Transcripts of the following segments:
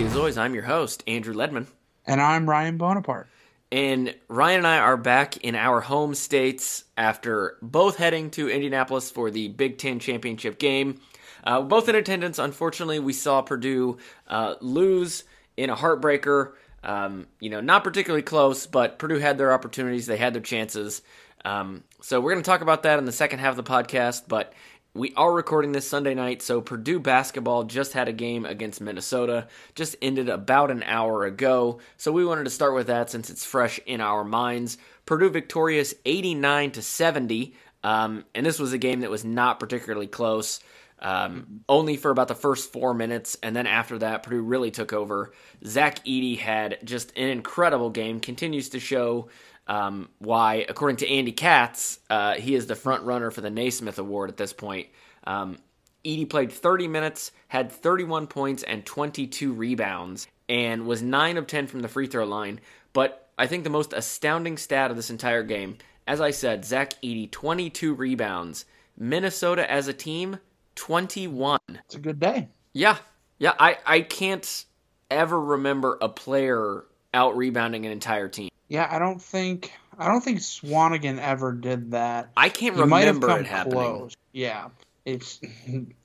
you as always, I'm your host, Andrew Ledman. And I'm Ryan Bonaparte. And Ryan and I are back in our home states after both heading to Indianapolis for the Big Ten championship game. Uh, both in attendance. Unfortunately, we saw Purdue uh, lose in a heartbreaker. Um, you know, not particularly close, but Purdue had their opportunities. They had their chances. Um, so we're going to talk about that in the second half of the podcast. But we are recording this Sunday night, so Purdue basketball just had a game against Minnesota, just ended about an hour ago. So we wanted to start with that since it's fresh in our minds. Purdue victorious 89 to 70, um, and this was a game that was not particularly close. Um, only for about the first four minutes, and then after that, Purdue really took over. Zach Edey had just an incredible game, continues to show um, why, according to Andy Katz, uh, he is the front runner for the Naismith Award at this point. Um, Edey played 30 minutes, had 31 points and 22 rebounds, and was 9 of 10 from the free throw line. But I think the most astounding stat of this entire game, as I said, Zach Edey, 22 rebounds. Minnesota as a team, 21. It's a good day. Yeah. Yeah. I, I can't ever remember a player out rebounding an entire team. Yeah, I don't think I don't think Swanigan ever did that. I can't He remember might have come it happening. close. Yeah. It's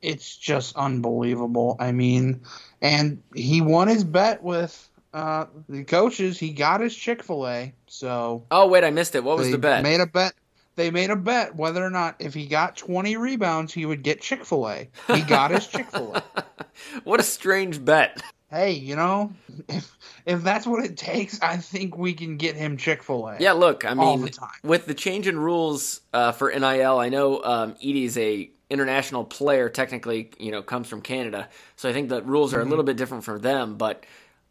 it's just unbelievable. I mean, and he won his bet with uh, the coaches. He got his Chick Fil A. So Oh wait, I missed it. What was the bet? Made a bet. They made a bet whether or not if he got 20 rebounds, he would get Chick Fil A. He got his Chick Fil A. what a strange bet. Hey, you know, if if that's what it takes, I think we can get him Chick Fil A. Yeah, look, I mean, the with the change in rules uh, for NIL, I know um, Edey's a international player. Technically, you know, comes from Canada, so I think the rules Mm-hmm. are a little bit different for them. But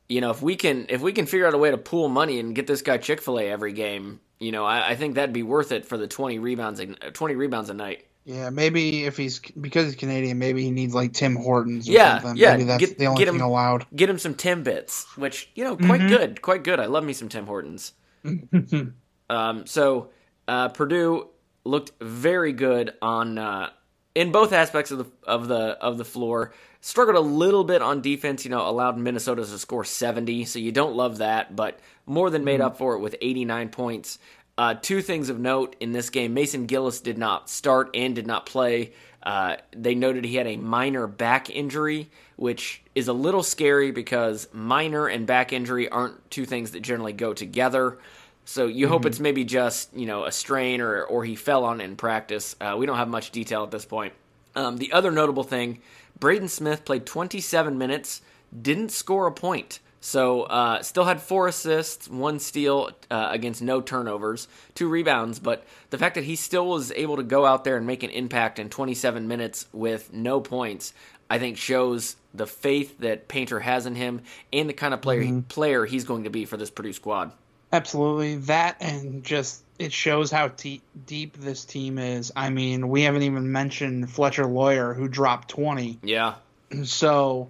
you know, if we can if we can figure out a way to pool money and get this guy Chick Fil A every game, you know, I, I think that'd be worth it for the twenty rebounds twenty rebounds a night. Yeah, maybe if he's because he's Canadian, maybe he needs like Tim Hortons or Yeah, something. yeah, Maybe that's get- the only get thing allowed. Get him some Timbits, which you know, quite Mhm. good, quite good. I love me some Tim Hortons. Um, so uh, Purdue looked very good on uh, in both aspects of the of the of the floor. Struggled a little bit on defense. You know, allowed Minnesota to score seventy, so you don't love that, but more than made up for it with eighty nine points. Uh, two things of note in this game: Mason Gillis did not start and did not play. Uh, they noted he had a minor back injury, which is a little scary because minor and back injury aren't two things that generally go together. So you hope it's maybe just you know a strain or or he fell on it in practice. Uh, we don't have much detail at this point. Um, the other notable thing, Braden Smith played 27 minutes, didn't score a point. So uh, still had four assists, one steal uh, against no turnovers, two rebounds. But the fact that he still was able to go out there and make an impact in 27 minutes with no points, I think shows the faith that Painter has in him and the kind of player player he's going to be for this Purdue squad. Absolutely, that and just it shows how te- deep this team is. I mean, we haven't even mentioned Fletcher Loyer, who dropped twenty. Yeah, So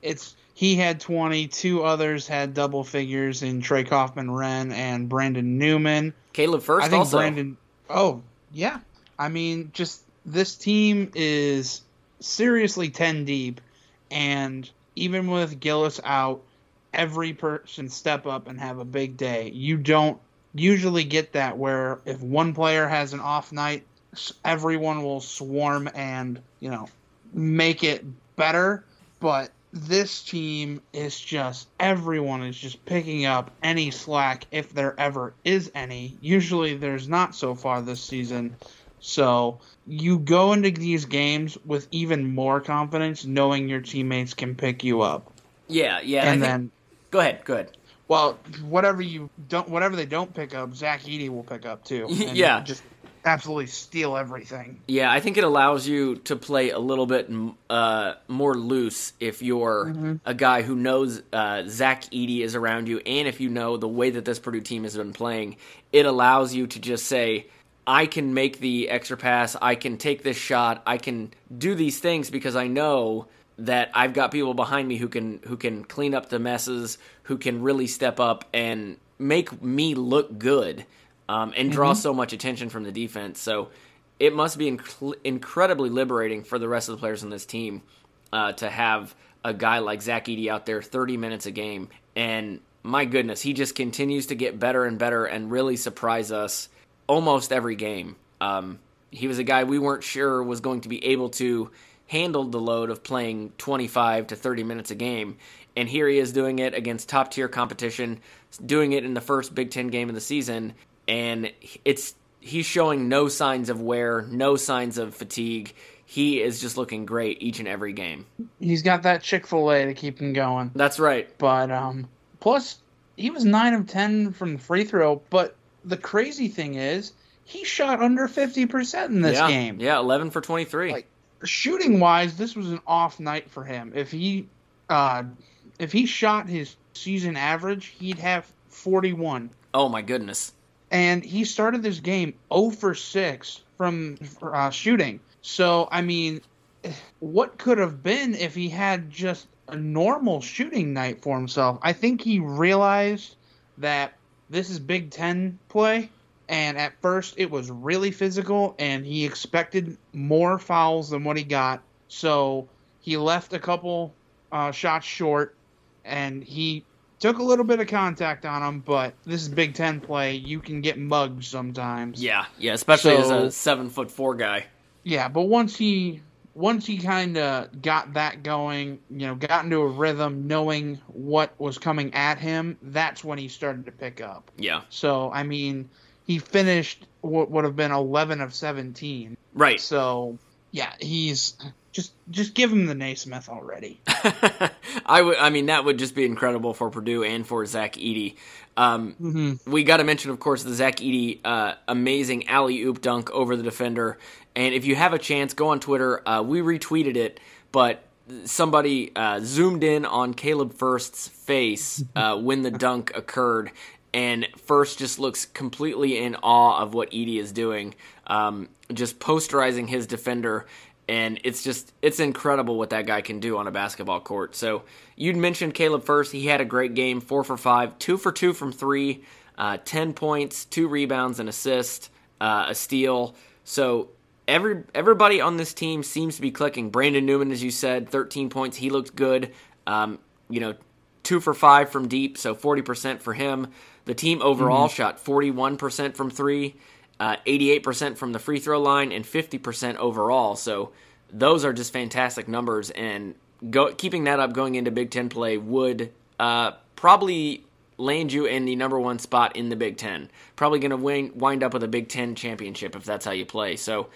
it's he had 20. Two others had double figures in Trey Kaufman-Renn and Brandon Newman. Caleb Furst I think also. Brandon. Oh yeah, I mean, just this team is seriously ten deep, and even with Gillis out, every person step up and have a big day. You don't usually get that where if one player has an off night, everyone will swarm and you know make it better. But this team is just everyone is just picking up any slack if there ever is any. Usually there's not so far this season. So you go into these games with even more confidence, knowing your teammates can pick you up. yeah, yeah. I and think- then, go ahead, go ahead. well, whatever you don't, whatever they don't pick up, Zach Edey will pick up too. and Yeah. just absolutely steal everything. Yeah, I think it allows you to play a little bit uh, more loose if you're a guy who knows uh, Zach Edey is around you, and if you know the way that this Purdue team has been playing, it allows you to just say, I can make the extra pass, I can take this shot, I can do these things because I know that I've got people behind me who can who can clean up the messes, who can really step up and make me look good, um, and draw so much attention from the defense. So it must be inc- incredibly liberating for the rest of the players on this team uh, to have a guy like Zach Edey out there 30 minutes a game. And my goodness, he just continues to get better and better and really surprise us almost every game. Um, he was a guy we weren't sure was going to be able to handle the load of playing 25 to 30 minutes a game. And here he is doing it against top tier competition, doing it in the first Big Ten game of the season. And it's he's showing no signs of wear, no signs of fatigue. He is just looking great each and every game. He's got that Chick Fil A to keep him going. That's right. But um, plus he was nine of ten from the free throw. But the crazy thing is, he shot under fifty percent in this yeah, game. Yeah, eleven for twenty three. Like shooting wise, this was an off night for him. If he uh, if he shot his season average, he'd have forty one. Oh my goodness! And he started this game 0 for six from uh, shooting. So I mean, what could have been if he had just a normal shooting night for himself? I think he realized that this is Big Ten play, and at first it was really physical, and he expected more fouls than what he got. So he left a couple uh, shots short, and he took a little bit of contact on him. But this is Big Ten play; you can get mugged sometimes. Yeah, yeah, especially So- as a seven foot four guy. Yeah, but once he once he kind of got that going, you know, got into a rhythm, knowing what was coming at him, that's when he started to pick up. Yeah, So I mean, he finished what would have been 11 of 17. right. So yeah, he's just just give him the Naismith already. I would. I mean, that would just be incredible for Purdue and for Zach Edey. Um, Mm-hmm. We got to mention, of course, the Zach Edey uh, amazing alley oop dunk over the defender. And if you have a chance, go on Twitter. Uh, we retweeted it, but somebody uh, zoomed in on Caleb Furst's face uh, when the dunk occurred, and Furst just looks completely in awe of what Edey is doing, um, just posterizing his defender. And it's just it's incredible what that guy can do on a basketball court. So you'd mentioned Caleb Furst; he had a great game, four for five, two for two from three, uh, ten points, two rebounds, an assist, uh, a steal. So every everybody on this team seems to be clicking. Brandon Newman, as you said, 13 points. He looked good. Um, you know, two for five from deep, so 40% for him. The team overall shot 41% from three, uh, 88% from the free throw line, and 50% overall. So those are just fantastic numbers. And go, keeping that up going into Big Ten play would uh, probably land you in the number one spot in the Big Ten. Probably going to wind up with a Big Ten championship if that's how you play. So,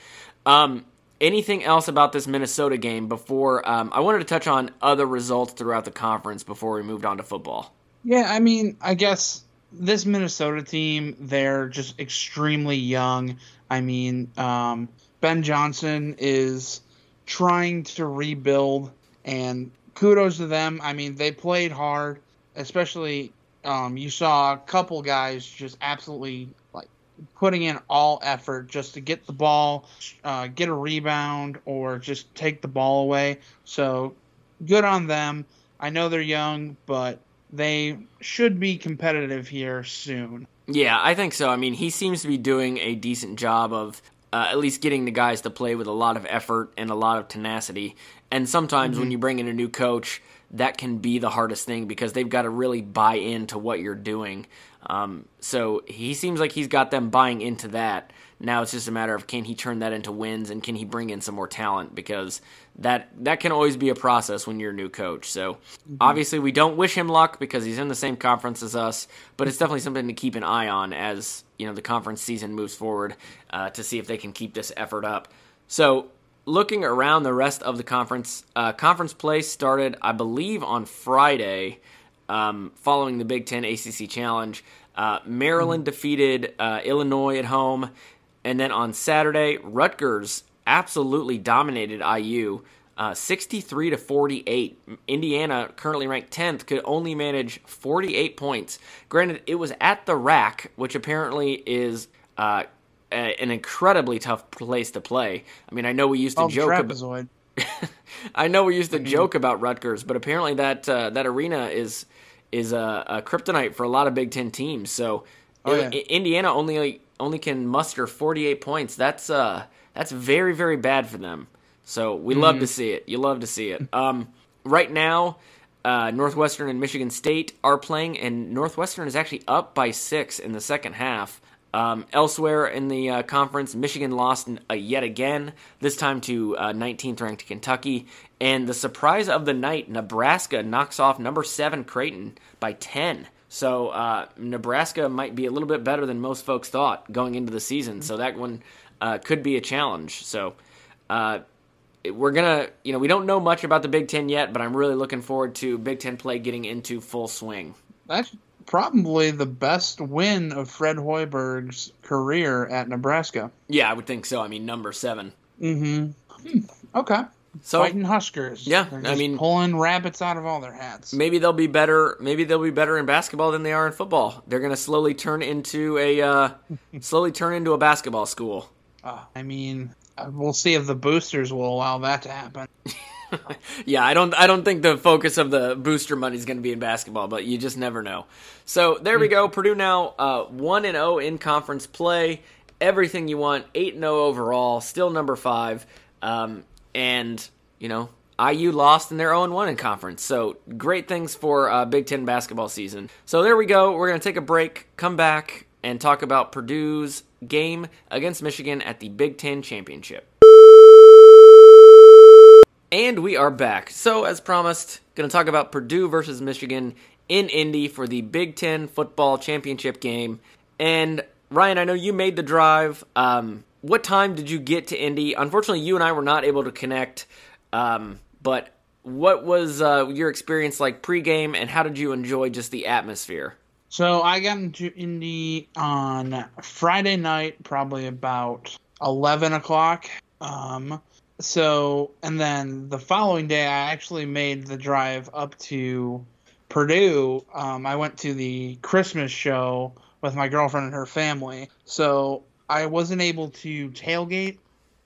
um, anything else about this Minnesota game before um, I wanted to touch on other results throughout the conference before we moved on to football? Yeah, I mean, I guess this Minnesota team, they're just extremely young. I mean, um, Ben Johnson is trying to rebuild, and kudos to them. I mean, they played hard, especially um, you saw a couple guys just absolutely like putting in all effort just to get the ball, uh, get a rebound, or just take the ball away. So good on them. I know they're young, but they should be competitive here soon. Yeah, I think so. I mean, he seems to be doing a decent job of uh, at least getting the guys to play with a lot of effort and a lot of tenacity. And sometimes when you bring in a new coach, that can be the hardest thing because they've got to really buy into what you're doing. Um, so he seems like he's got them buying into that. Now it's just a matter of can he turn that into wins and can he bring in some more talent because that that can always be a process when you're a new coach. So obviously we don't wish him luck because he's in the same conference as us, but it's definitely something to keep an eye on as you know the conference season moves forward uh, to see if they can keep this effort up. So looking around the rest of the conference, uh, conference play started I believe on Friday um, following the Big Ten ACC Challenge. Uh, Maryland defeated uh, Illinois at home, and then on Saturday, Rutgers absolutely dominated IU, uh, 63 to 48. Indiana, currently ranked 10th, could only manage 48 points. Granted, it was at the RAC, which apparently is uh, a, an incredibly tough place to play. I mean, I know we used to Oh, joke about. trapezoid. I know we used to joke about Rutgers, but apparently that uh, that arena is is a, a kryptonite for a lot of Big Ten teams. So Oh, yeah. Indiana only only can muster 48 points. That's uh that's very very bad for them. So we love to see it. You love to see it. Um, right now, uh, Northwestern and Michigan State are playing, and Northwestern is actually up by six in the second half. Um, elsewhere in the uh, conference, Michigan lost uh, yet again, this time to uh, 19th ranked Kentucky. And the surprise of the night, Nebraska knocks off number seven Creighton by 10. So uh, Nebraska might be a little bit better than most folks thought going into the season. So that one uh, could be a challenge. So uh, we're gonna, you know, we don't know much about the Big Ten yet, but I'm really looking forward to Big Ten play getting into full swing. That's probably the best win of Fred Hoiberg's career at Nebraska. Yeah, I would think so. I mean, number seven. Mm-hmm. Hmm. Okay. So Fighting Huskers. Yeah, They're I mean- pulling rabbits out of all their hats. maybe they'll be better. Maybe they'll be better in basketball than they are in football. They're gonna slowly turn into a uh, slowly turn into a basketball school. Uh, I mean, uh, we'll see if the boosters will allow that to happen. Yeah, I don't. I don't think the focus of the booster money is going to be in basketball, but you just never know. So there we go. Purdue now uh, one and zero in conference play. Everything you want. Eight and zero overall. Still number five. Um, and you know IU lost in their own one in conference. So great things for uh, Big Ten basketball season. So there we go. We're to take a break. Come back and talk about Purdue's game against Michigan at the Big Ten championship. And we are back. So, as promised, to talk about Purdue versus Michigan in Indy for the Big Ten football championship game. And Ryan, I know you made the drive. Um, what time did you get to Indy? Unfortunately, you and I were not able to connect. Um, but what was uh, your experience like pregame, and how did you enjoy just the atmosphere? So I got into Indy on Friday night, probably about eleven o'clock. Um, so and then the following day, I actually made the drive up to Purdue. Um, I went to the Christmas show with my girlfriend and her family, so I wasn't able to tailgate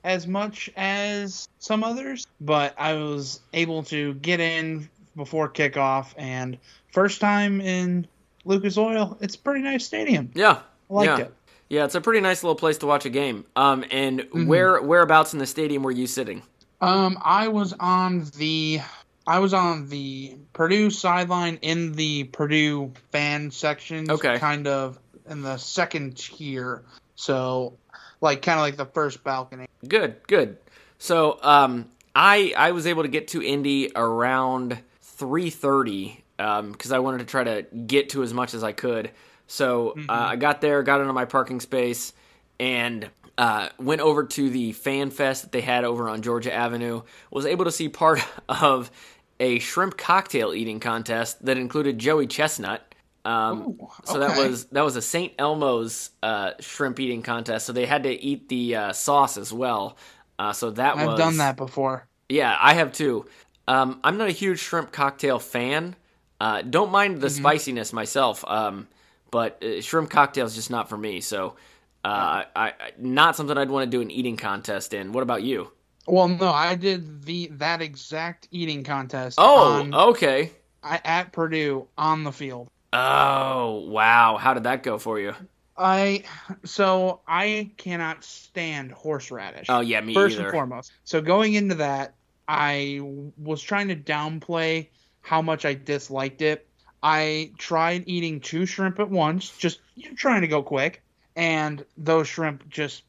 as much as some others, but I was able to get in before kickoff and first time in Lucas Oil. It's a pretty nice stadium. Yeah, I liked yeah. it. Yeah, it's a pretty nice little place to watch a game. Um, and Mm-hmm. where whereabouts in the stadium were you sitting? Um, I was on the I was on the Purdue sideline in the Purdue fan section. Okay. Kind of in the second tier. So like kind of like the first balcony. Good, good. So, um, I I was able to get to Indy around three thirty because I wanted to try to get to as much as I could. So uh, I got there, got into my parking space, and uh, went over to the fan fest that they had over on Georgia Avenue. Was able to see part of a shrimp cocktail eating contest that included Joey Chestnut. Um, Ooh, so that was that was a St. Elmo's uh, shrimp eating contest. So they had to eat the uh, sauce as well. Uh, so that I've was done that before. yeah, I have too. Um, I'm not a huge shrimp cocktail fan. Uh, don't mind the Mm-hmm. spiciness myself, um, but uh, shrimp cocktail is just not for me. So, uh, I, I not something I'd want to do an eating contest in. What about you? Well, no, I did the that exact eating contest. Oh, on, okay. I, at Purdue on the field. Oh, wow. How did that go for you? I so I cannot stand horseradish. Oh, yeah, me first either. and foremost. So going into that, I was trying to downplay how much I disliked it. I tried eating two shrimp at once, just trying to go quick, and those shrimp just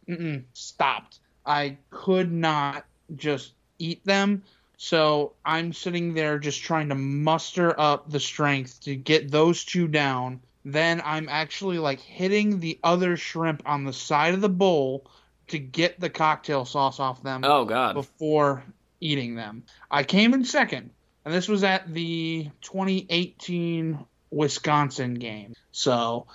stopped. I could not just eat them. So I'm sitting there just trying to muster up the strength to get those two down. Then I'm actually like hitting the other shrimp on the side of the bowl to get the cocktail sauce off them Oh, God. before eating them. I came in second, and this was at the 2018 Wisconsin game. So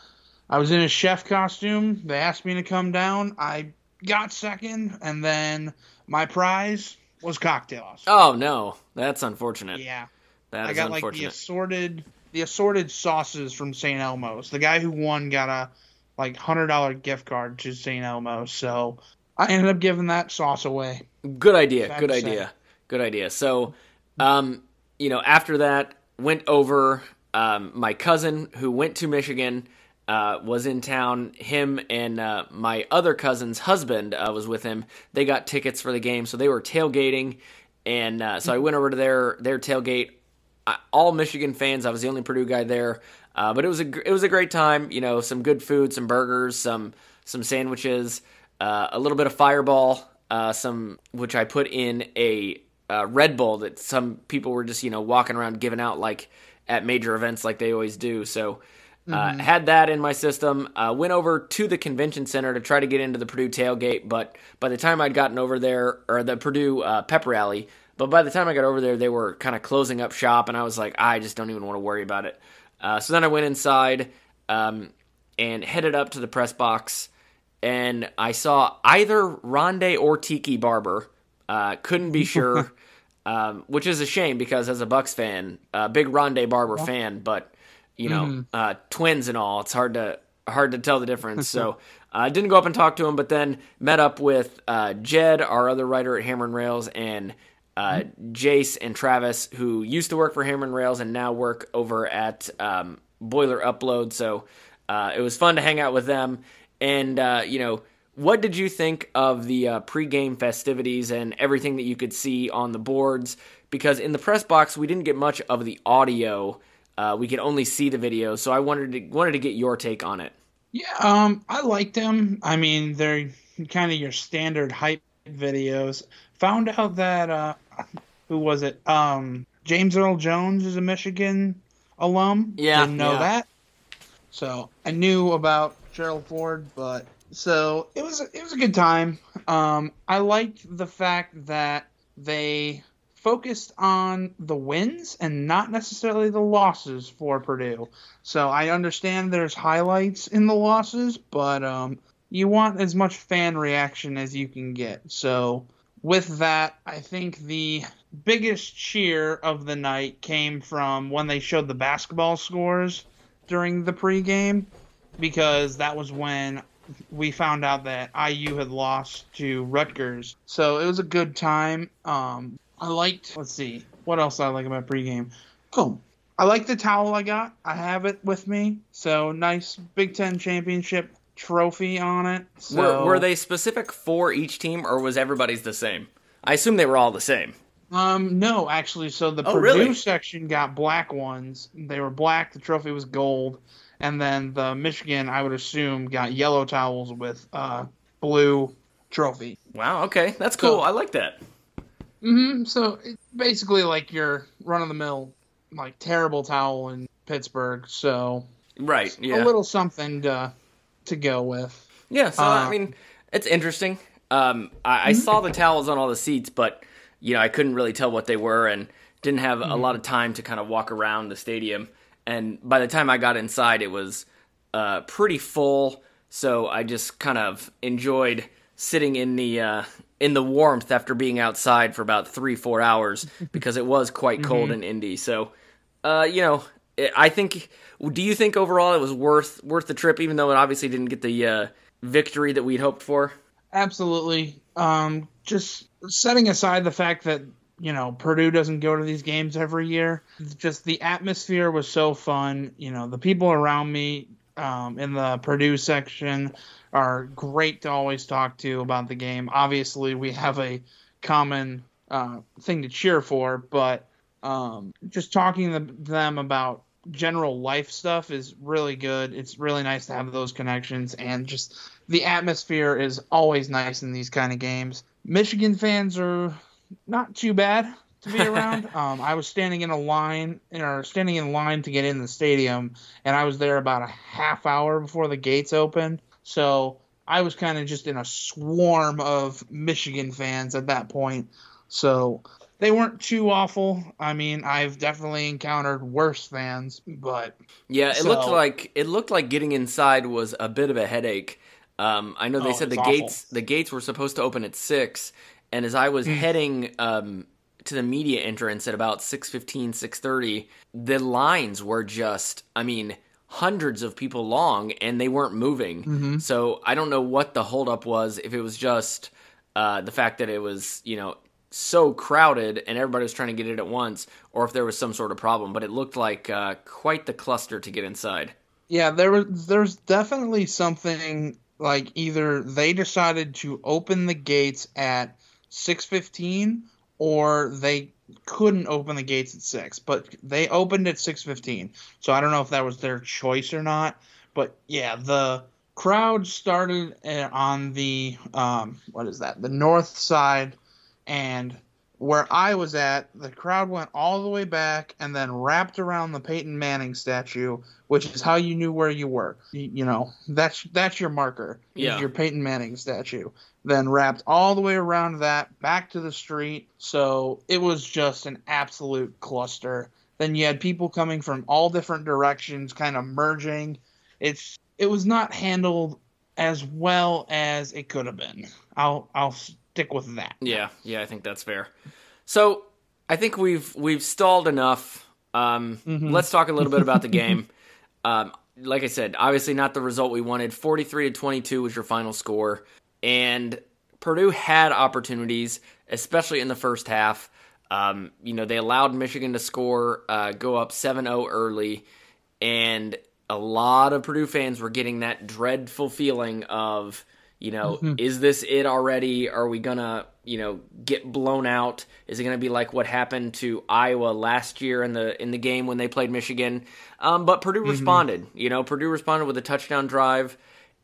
I was in a chef costume. They asked me to come down. I got second, and then my prize was cocktails. Oh, no. That's unfortunate. Yeah, That I is got like the assorted the assorted sauces from St. Elmo's. The guy who won got a like hundred dollar gift card to St. Elmo's. So I ended up giving that sauce away. Good idea. Good idea. Good idea. So, um, you know, after that, went over. Um, my cousin who went to Michigan uh, was in town. Him and uh, my other cousin's husband uh, was with him. They got tickets for the game, so they were tailgating, and uh, so I went over to their their tailgate. I, all Michigan fans. I was the only Purdue guy there, uh, but it was a it was a great time. You know, some good food, some burgers, some some sandwiches, uh, a little bit of Fireball, some which I put in a Red Bull that some people were just you know walking around giving out like at major events like they always do. So uh, mm-hmm. had that in my system. Uh, went over to the convention center to try to get into the Purdue tailgate, but by the time I'd gotten over there, or the Purdue uh, pep rally, but by the time I got over there, they were kind of closing up shop, and I was like, I just don't even want to worry about it. Uh, so then I went inside um, and headed up to the press box, and I saw either Rondé or Tiki Barber. Uh, couldn't be sure, um, which is a shame because as a Bucks fan, a big Rondé Barber fan, but you know, mm. uh, twins and all. It's hard to hard to tell the difference. so I uh, didn't go up and talk to him, but then met up with uh, Jed, our other writer at Hammer and Rails, and uh, mm. Jace and Travis, who used to work for Hammer and Rails and now work over at um, Boiler Upload. So uh, it was fun to hang out with them. And uh, you know, what did you think of the uh, pregame festivities and everything that you could see on the boards? Because in the press box, we didn't get much of the audio. Uh, we could only see the video, so I wanted to wanted to get your take on it. Yeah, um, I liked them. I mean, they're kind of your standard hype videos. Found out that uh, who was it? Um, James Earl Jones is a Michigan alum. Yeah, didn't know yeah. that. So I knew about Gerald Ford, but so it was it was a good time. Um, I liked the fact that they focused on the wins and not necessarily the losses for Purdue. So I understand there's highlights in the losses, but um, you want as much fan reaction as you can get. So with that, I think the biggest cheer of the night came from when they showed the basketball scores during the pregame, because that was when we found out that IU had lost to Rutgers. So it was a good time. Um, I liked. Let's see. What else I like about pregame? Cool. I like the towel I got. I have it with me. So nice Big Ten championship trophy on it. So, were, were they specific for each team, or was everybody's the same? I assume they were all the same. Um, no, actually. So the oh, Purdue really? section got black ones. They were black. The trophy was gold, and then the Michigan, I would assume, got yellow towels with uh blue trophy. Wow. Okay, that's cool. So, I like that. Mm-hmm. So it's basically like your run of the mill, like terrible towel in Pittsburgh. So right, yeah, a little something to to go with. Yeah. So uh, I mean, it's interesting. Um, I, I mm-hmm. saw the towels on all the seats, but you know, I couldn't really tell what they were and didn't have mm-hmm. a lot of time to kind of walk around the stadium. And by the time I got inside, it was uh, pretty full. So I just kind of enjoyed sitting in the uh, in the warmth after being outside for about three four hours because it was quite cold mm-hmm. in Indy. So, uh, you know, I think. Do you think overall it was worth worth the trip, even though it obviously didn't get the uh, victory that we'd hoped for? Absolutely. Um, just setting aside the fact that you know Purdue doesn't go to these games every year, just the atmosphere was so fun. You know, the people around me um, in the Purdue section are great to always talk to about the game. Obviously, we have a common uh, thing to cheer for, but um, just talking to them about general life stuff is really good. It's really nice to have those connections, and just the atmosphere is always nice in these kind of games. Michigan fans are not too bad to be around. um, I was standing in a line, or standing in line to get in the stadium, and I was there about a half hour before the gates opened. So I was kind of just in a swarm of Michigan fans at that point. So they weren't too awful. I mean, I've definitely encountered worse fans, but yeah, it so, looked like it looked like getting inside was a bit of a headache. Um, I know they oh, said the awful. gates the gates were supposed to open at six, and as I was mm. heading um, to the media entrance at about 6.15, 6.30, the lines were just, I mean, hundreds of people long and they weren't moving. Mm-hmm. So I don't know what the holdup was, if it was just uh, the fact that it was, you know, so crowded and everybody was trying to get it at once, or if there was some sort of problem. But it looked like uh, quite the cluster to get inside. Yeah, there was there's definitely something like either they decided to open the gates at 6:15 or they couldn't open the gates at 6, but they opened at 6:15. So I don't know if that was their choice or not, but yeah, the crowd started uh, on the um what is that? The north side and where I was at, the crowd went all the way back and then wrapped around the Peyton Manning statue, which is how you knew where you were. You, you know, that's that's your marker. Yeah. Your Peyton Manning statue. Then wrapped all the way around that back to the street. So it was just an absolute cluster. Then you had people coming from all different directions, kind of merging. It's it was not handled as well as it could have been. I'll I'll stick with that. Yeah, yeah, I think that's fair. So I think we've we've stalled enough. Um, Mhm. Let's talk a little bit about the game. Um, like I said, obviously not the result we wanted. Forty-three to twenty-two was your final score, and Purdue had opportunities, especially in the first half. Um, you know, they allowed Michigan to score, uh, go up 7-0 early, and a lot of Purdue fans were getting that dreadful feeling of, you know, is this it already? Are we gonna, you know, get blown out? Is it gonna be like what happened to Iowa last year in the in the game when they played Michigan? Um, but Purdue responded. You know, Purdue responded with a touchdown drive,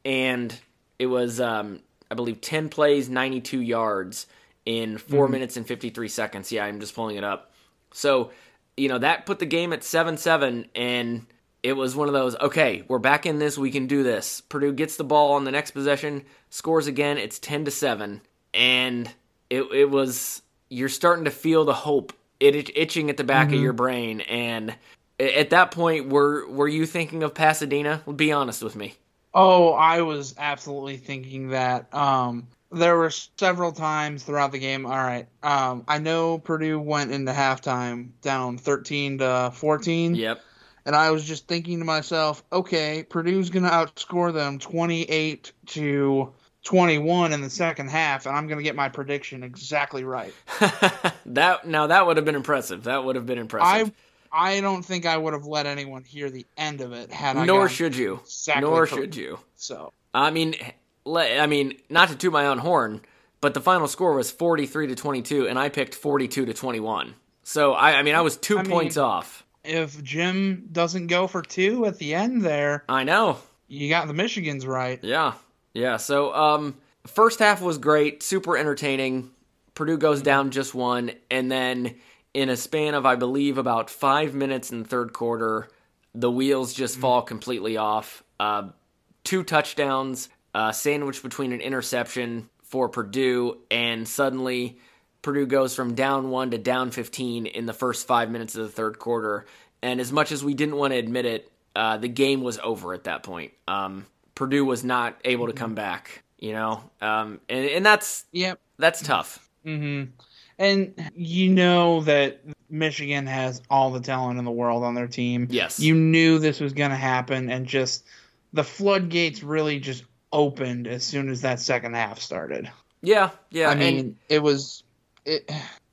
and it was, um, I believe, ten plays, ninety two yards in 4 minutes and fifty three seconds. Yeah, I'm just pulling it up. So, you know, that put the game at 7 7, and it was one of those, okay, we're back in this, we can do this. Purdue gets the ball on the next possession, scores again, it's 10 to 7, and it, it was, you're starting to feel the hope it, it itching at the back of your brain, and at that point, were, were you thinking of Pasadena? Be honest with me. Oh, I was absolutely thinking that. Um, there were several times throughout the game. All right, um, I know Purdue went into halftime down thirteen to fourteen, Yep. And I was just thinking to myself, okay, Purdue's gonna outscore them twenty-eight to twenty-one in the second half, and I'm gonna get my prediction exactly right. that now that would have been impressive. That would have been impressive. I I don't think I would have let anyone hear the end of it had I. Nor should you. exactly Nor correct. should you. So I mean, I mean, not to toot my own horn, but the final score was forty-three to twenty-two, and I picked forty-two to twenty-one. So I, I mean, I was two I mean- points off. If Jim doesn't go for two at the end there, I know. you got the Michigans right. Yeah, yeah. So, um, first half was great, super entertaining. Purdue goes down just one, and then in a span of, I believe, about five minutes in the third quarter, the wheels just fall completely off. Uh, two touchdowns, uh, sandwiched between an interception for Purdue, and suddenly Purdue goes from down one to down 15 in the first five minutes of the third quarter. And as much as we didn't want to admit it, uh, the game was over at that point. Um, Purdue was not able to come back, you know, um, and and that's Yep. that's tough. hmm And you know that Michigan has all the talent in the world on their team. Yes. You knew this was going to happen, and just the floodgates really just opened as soon as that second half started. Yeah, yeah. I mean, it was. It,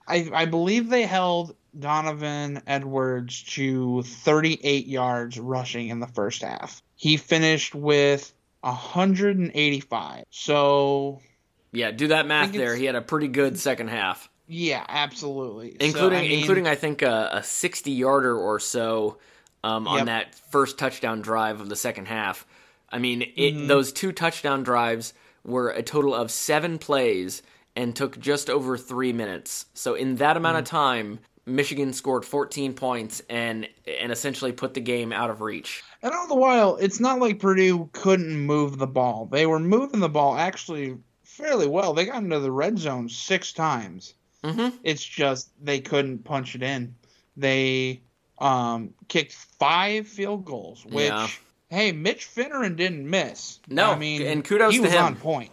I I believe they held Donovan Edwards to 38 yards rushing in the first half. He finished with 185. So yeah, do that math there. He had a pretty good second half, yeah, absolutely. So, including I mean, including I think a, a sixty yarder or so um, on Yep. that first touchdown drive of the second half. I mean, it, Mm-hmm. those two touchdown drives were a total of seven plays and took just over three minutes. So in that amount of Mm. time, Michigan scored fourteen points and and essentially put the game out of reach. And all the while, it's not like Purdue couldn't move the ball. They were moving the ball actually fairly well. They got into the red zone six times. hmm It's just they couldn't punch it in. They um, kicked five field goals, which Yeah. hey, Mitch Fineran didn't miss. No, I mean, and kudos he to was him. on point.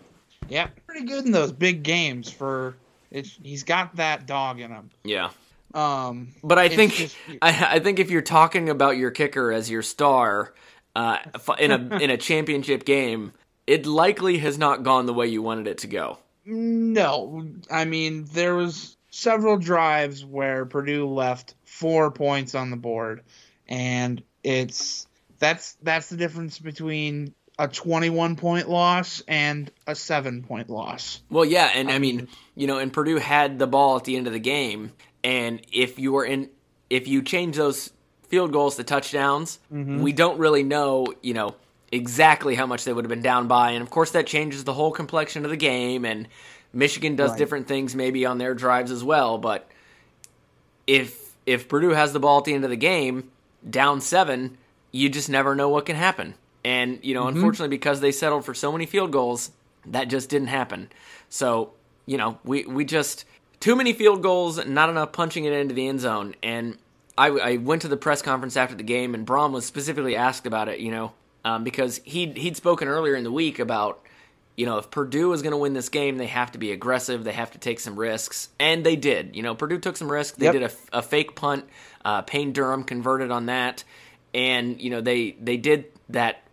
Yeah, pretty good in those big games. For it's, he's got that dog in him. Yeah. Um, But I think just- I, I think if you're talking about your kicker as your star uh, in a in a championship game, it likely has not gone the way you wanted it to go. No, I mean there was several drives where Purdue left four points on the board, and it's that's that's the difference between a 21 point loss and a 7 point loss. Well, yeah, and I mean, you know, and Purdue had the ball at the end of the game, and if you were in, if you change those field goals to touchdowns, Mm-hmm. we don't really know, you know, exactly how much they would have been down by, and of course that changes the whole complexion of the game, and Michigan does Right. different things maybe on their drives as well, but if if Purdue has the ball at the end of the game, down seven, you just never know what can happen. And you know, unfortunately, because they settled for so many field goals, that just didn't happen. So you know, we we just too many field goals, not enough punching it into the end zone. And I, I went to the press conference after the game, and Brohm was specifically asked about it. You know, um, because he he'd spoken earlier in the week about you know, if Purdue is going to win this game, they have to be aggressive. They have to take some risks, and they did. You know, Purdue took some risks. They Yep. did a, a fake punt. Uh, Payne Durham converted on that, and you know they they did that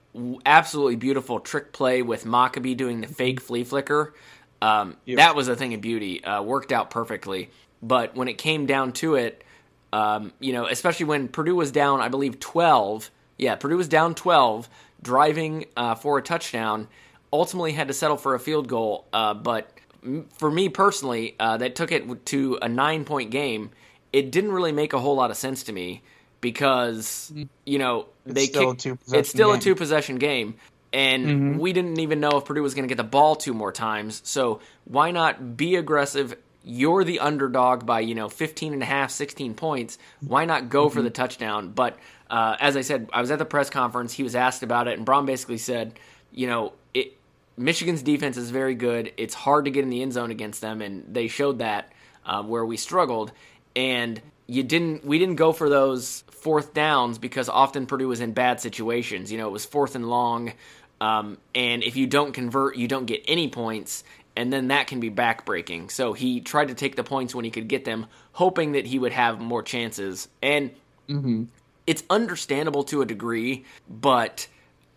absolutely beautiful trick play with Mockobee doing the fake flea flicker. Um, That was a thing of beauty. Uh, worked out perfectly. But when it came down to it, um, you know, especially when Purdue was down, I believe twelve. Yeah, Purdue was down twelve, driving uh, for a touchdown. Ultimately, had to settle for a field goal. Uh, but m- for me personally, uh, that took it to a nine-point game. It didn't really make a whole lot of sense to me because you know they still a two-possession it's still a two-possession game. And we didn't even know if Purdue was going to get the ball two more times. So why not be aggressive? You're the underdog by, you know, 15 and a half, 16 points. Why not go for the touchdown? But uh, as I said, I was at the press conference. He was asked about it, and Brohm basically said, you know, it, Michigan's defense is very good. It's hard to get in the end zone against them, and they showed that uh, where we struggled. And you didn't, we didn't go for those fourth downs because often Purdue was in bad situations. You know, it was fourth and long, um, and if you don't convert, you don't get any points, and then that can be backbreaking. So he tried to take the points when he could get them, hoping that he would have more chances. And it's understandable to a degree, but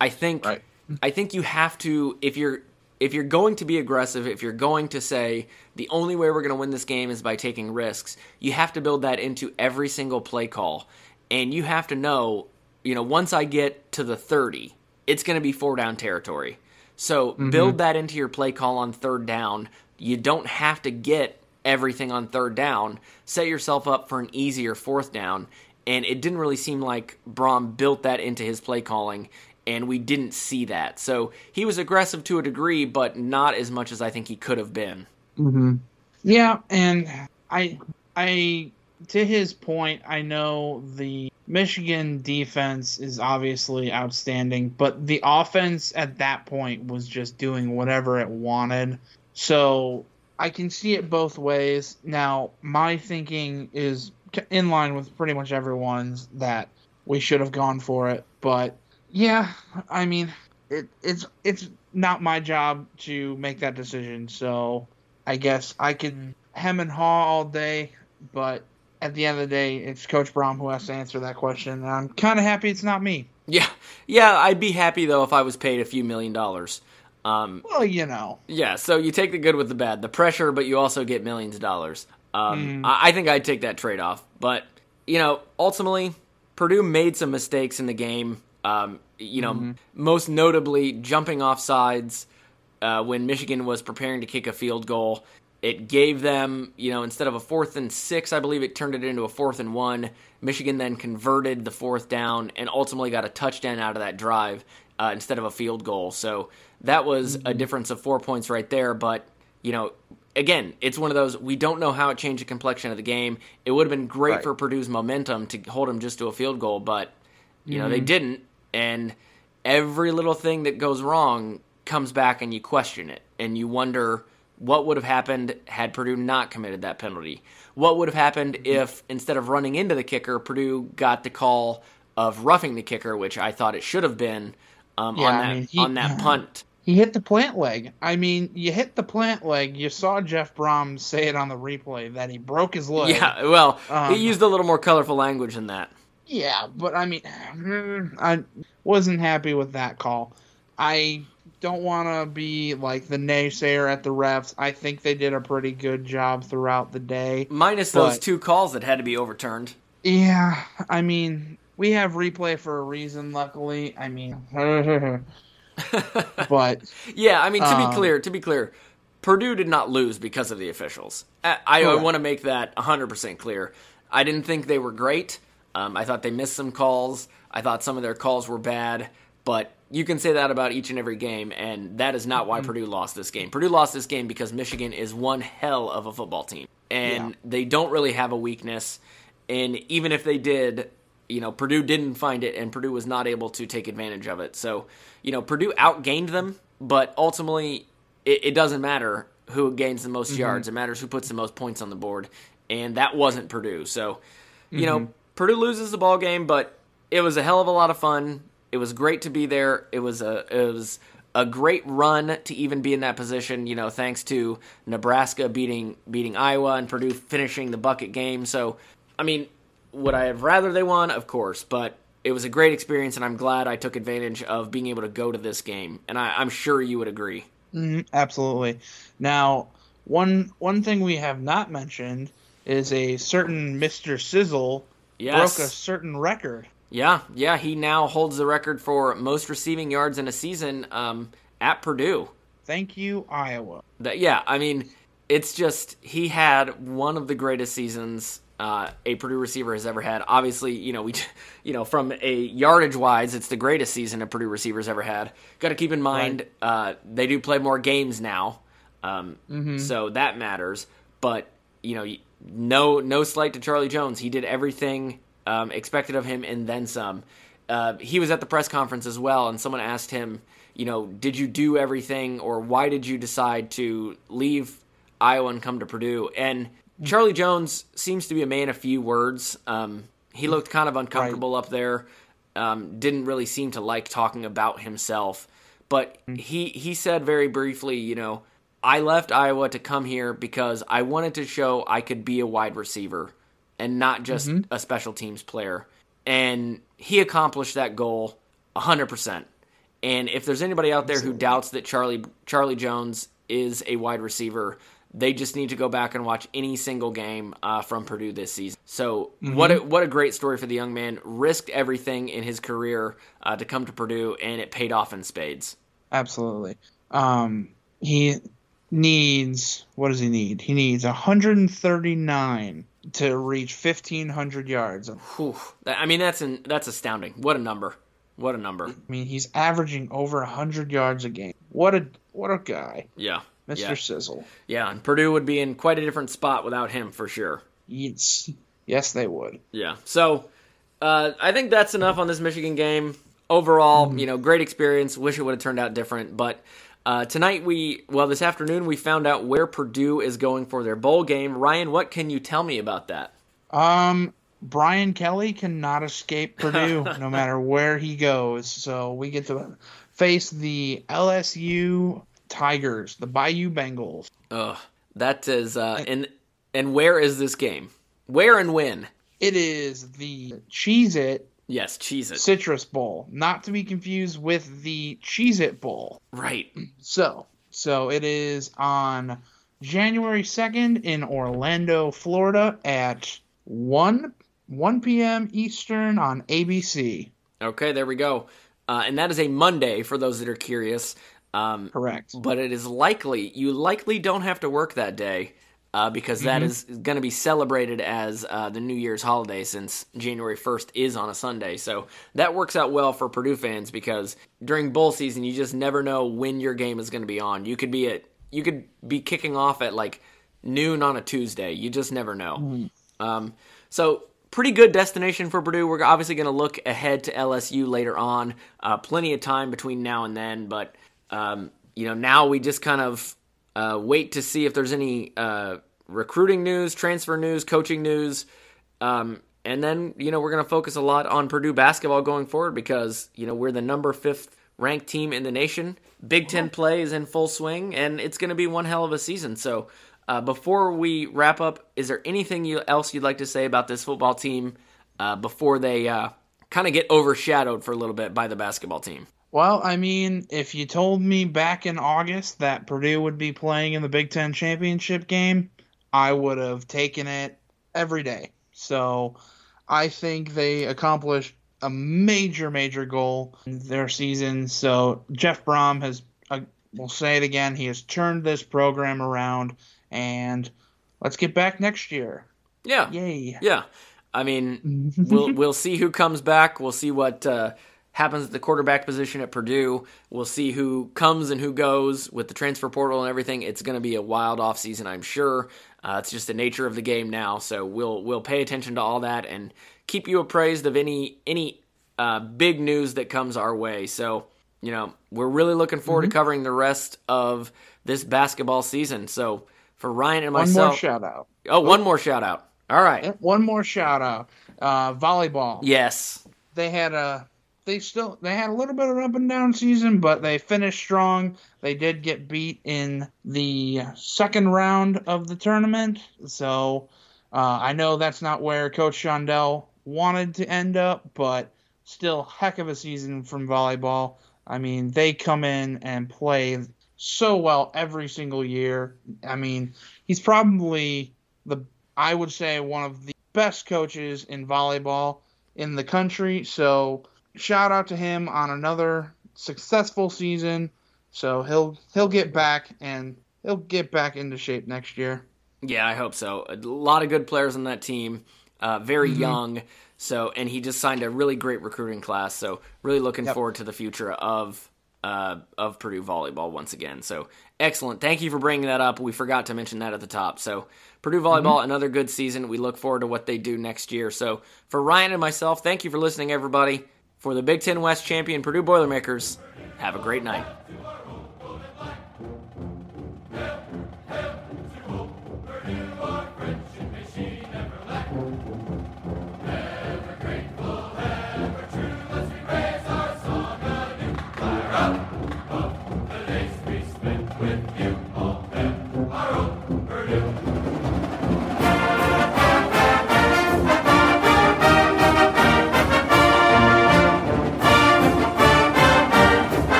I think Right. I think you have to if you're if you're going to be aggressive, if you're going to say the only way we're going to win this game is by taking risks, you have to build that into every single play call. And you have to know, you know, once I get to the 30, it's going to be four down territory. So mm-hmm. build that into your play call on third down. You don't have to get everything on third down. Set yourself up for an easier fourth down. And it didn't really seem like Brohm built that into his play calling, and we didn't see that. So he was aggressive to a degree, but not as much as I think he could have been. Mm-hmm. Yeah, and I I to his point, I know the Michigan defense is obviously outstanding, but the offense at that point was just doing whatever it wanted. So I can see it both ways. Now, my thinking is in line with pretty much everyone's that we should have gone for it, but yeah, I mean, it, it's it's not my job to make that decision. So I guess I can hem and haw all day, but at the end of the day, it's Coach Brohm who has to answer that question. And I'm kind of happy it's not me. Yeah, yeah, I'd be happy though if I was paid a few million dollars. Um, Well, you know, yeah, so you take the good with the bad, the pressure, but you also get millions of dollars. Um, I, I think I'd take that trade off, but you know, ultimately, Purdue made some mistakes in the game. Um, you know, most notably jumping off sides uh, when Michigan was preparing to kick a field goal. It gave them, you know, instead of a fourth and six, I believe it turned it into a fourth and one. Michigan then converted the fourth down and ultimately got a touchdown out of that drive uh, instead of a field goal. So that was a difference of four points right there. But, you know, again, it's one of those, we don't know how it changed the complexion of the game. It would have been great Right. for Purdue's momentum to hold them just to a field goal, but, you know, they didn't. And every little thing that goes wrong comes back and you question it and you wonder what would have happened had Purdue not committed that penalty. What would have happened if instead of running into the kicker, Purdue got the call of roughing the kicker, which I thought it should have been um, Yeah, on I that mean, he- on that punt. he hit the plant leg. I mean, you hit the plant leg. You saw Jeff Brohm say it on the replay that he broke his leg. Yeah, well, Um, he used a little more colorful language than that. Yeah, but I mean, I wasn't happy with that call. I don't want to be like the naysayer at the refs. I think they did a pretty good job throughout the day. Minus those two calls that had to be overturned. Yeah, I mean, we have replay for a reason. Luckily, I mean, but yeah, I mean to Um, be clear, to be clear, Purdue did not lose because of the officials. I, I Correct. want to make that 100% clear. I didn't think they were great. Um, I thought they missed some calls. I thought some of their calls were bad, but you can say that about each and every game, and that is not Mm-hmm. why Purdue lost this game. Purdue lost this game because Michigan is one hell of a football team, and Yeah. they don't really have a weakness. And even if they did, you know, Purdue didn't find it, and Purdue was not able to take advantage of it. So, you know, Purdue outgained them, but ultimately, it, it doesn't matter who gains the most yards. It matters who puts the most points on the board, and that wasn't Purdue. So, you know, Purdue loses the ball game, but it was a hell of a lot of fun. It was great to be there. It was a it was a great run to even be in that position. You know, thanks to Nebraska beating beating Iowa and Purdue finishing the bucket game. So, I mean, would I have rather they won? Of course, but it was a great experience, and I'm glad I took advantage of being able to go to this game. And I, I'm sure you would agree. Mhm, absolutely. Now, one one thing we have not mentioned is a certain Mister Sizzle Yes. broke a certain record. Yeah, yeah, he now holds the record for most receiving yards in a season um, at Purdue. Thank you, Iowa. That yeah, I mean, it's just he had one of the greatest seasons uh, a Purdue receiver has ever had. Obviously, you know we, you know from a yardage wise, it's the greatest season a Purdue receiver's ever had. Got to keep in mind uh, they do play more games now, um, so that matters. But you know, no no slight to Charlie Jones. He did everything um, expected of him and then some. Uh, he was at the press conference as well, and someone asked him, you know, did you do everything, or why did you decide to leave Iowa and come to Purdue? And Charlie Jones seems to be a man of few words. Um, he looked kind of uncomfortable up there. Um, didn't really seem to like talking about himself, but he he said very briefly, you know, I left Iowa to come here because I wanted to show I could be a wide receiver and not just a special teams player. And he accomplished that goal 100%. And if there's anybody out there who doubts that Charlie Charlie Jones is a wide receiver, they just need to go back and watch any single game uh, from Purdue this season. So what a, what a great story for the young man. Risked everything in his career uh, to come to Purdue, and it paid off in spades. Absolutely. Um, he needs what does he need? He needs 139 to reach 1500 yards. I Whew. I mean, that's an, that's astounding. What a number! What a number! I mean, he's averaging over 100 yards a game. What a what a guy, Yeah, Mr. Yeah. Sizzle. yeah. And Purdue would be in quite a different spot without him for sure. Yes, yes, they would. Yeah. So uh, I think that's enough on this Michigan game. Overall, you know, great experience. Wish it would have turned out different, but uh, tonight we, well, this afternoon we found out where Purdue is going for their bowl game. Ryan, what can you tell me about that? Um, Brian Kelly cannot escape Purdue no matter where he goes. So we get to face the LSU Tigers, the Bayou Bengals. Ugh, that is, uh, and and where is this game? Where and when? It is the Cheez It Yes, cheese it. Citrus Bowl, not to be confused with the Cheez It Bowl. Right. So, so it is on January 2nd in Orlando, Florida at 1 1 p.m. Eastern on ABC. Okay, there we go. Uh, and that is a Monday for those that are curious. Um, Correct. but it is likely you likely don't have to work that day uh, because that is going to be celebrated as uh, the New Year's holiday since January 1st is on a Sunday. So that works out well for Purdue fans because during bowl season you just never know when your game is going to be on. You could be at you could be kicking off at like noon on a Tuesday. You just never know. Um, so pretty good destination for Purdue. We're obviously going to look ahead to LSU later on. Uh, plenty of time between now and then, but um, you know now we just kind of uh, wait to see if there's any uh, recruiting news, transfer news, coaching news. Um, and then, you know, we're going to focus a lot on Purdue basketball going forward because, you know, we're the number fifth ranked team in the nation. Big Ten play is in full swing, and it's going to be one hell of a season. So, uh, before we wrap up, is there anything you, else you'd like to say about this football team uh, before they uh, kind of get overshadowed for a little bit by the basketball team? Well, I mean, if you told me back in August that Purdue would be playing in the Big Ten championship game, I would have taken it every day. So I think they accomplished a major, major goal in their season. So Jeff Brohm has, uh, we'll say it again, he has turned this program around, and let's get back next year. Yeah. Yay. Yeah. I mean, we'll we'll see who comes back. We'll see what uh, happens at the quarterback position at Purdue. We'll see who comes and who goes with the transfer portal and everything. It's going to be a wild offseason, I'm sure. Uh, it's just the nature of the game now, so we'll we'll pay attention to all that and keep you appraised of any any uh, big news that comes our way. So you know we're really looking forward mm-hmm. to covering the rest of this basketball season. So for Ryan and myself, one more shout out. Oh, one more shout out. All right. One more shout out. Uh, volleyball. Yes. They had a they still they had a little bit of an up and down season, but they finished strong. They did get beat in the second round of the tournament, so uh, I know that's not where Coach Shondell wanted to end up, but still heck of a season from volleyball. I mean, they come in and play so well every single year. I mean, he's probably the I would say one of the best coaches in volleyball in the country. So shout out to him on another successful season. So he'll he'll get back and he'll get back into shape next year. Yeah, I hope so. A lot of good players on that team. Uh, very mm-hmm. young. So and he just signed a really great recruiting class. So really looking yep. forward to the future of uh, of Purdue volleyball once again. So excellent. Thank you for bringing that up. We forgot to mention that at the top. So Purdue volleyball, mm-hmm. another good season. We look forward to what they do next year. So for Ryan and myself, thank you for listening, everybody. For the Big Ten West champion Purdue Boilermakers, have a great night.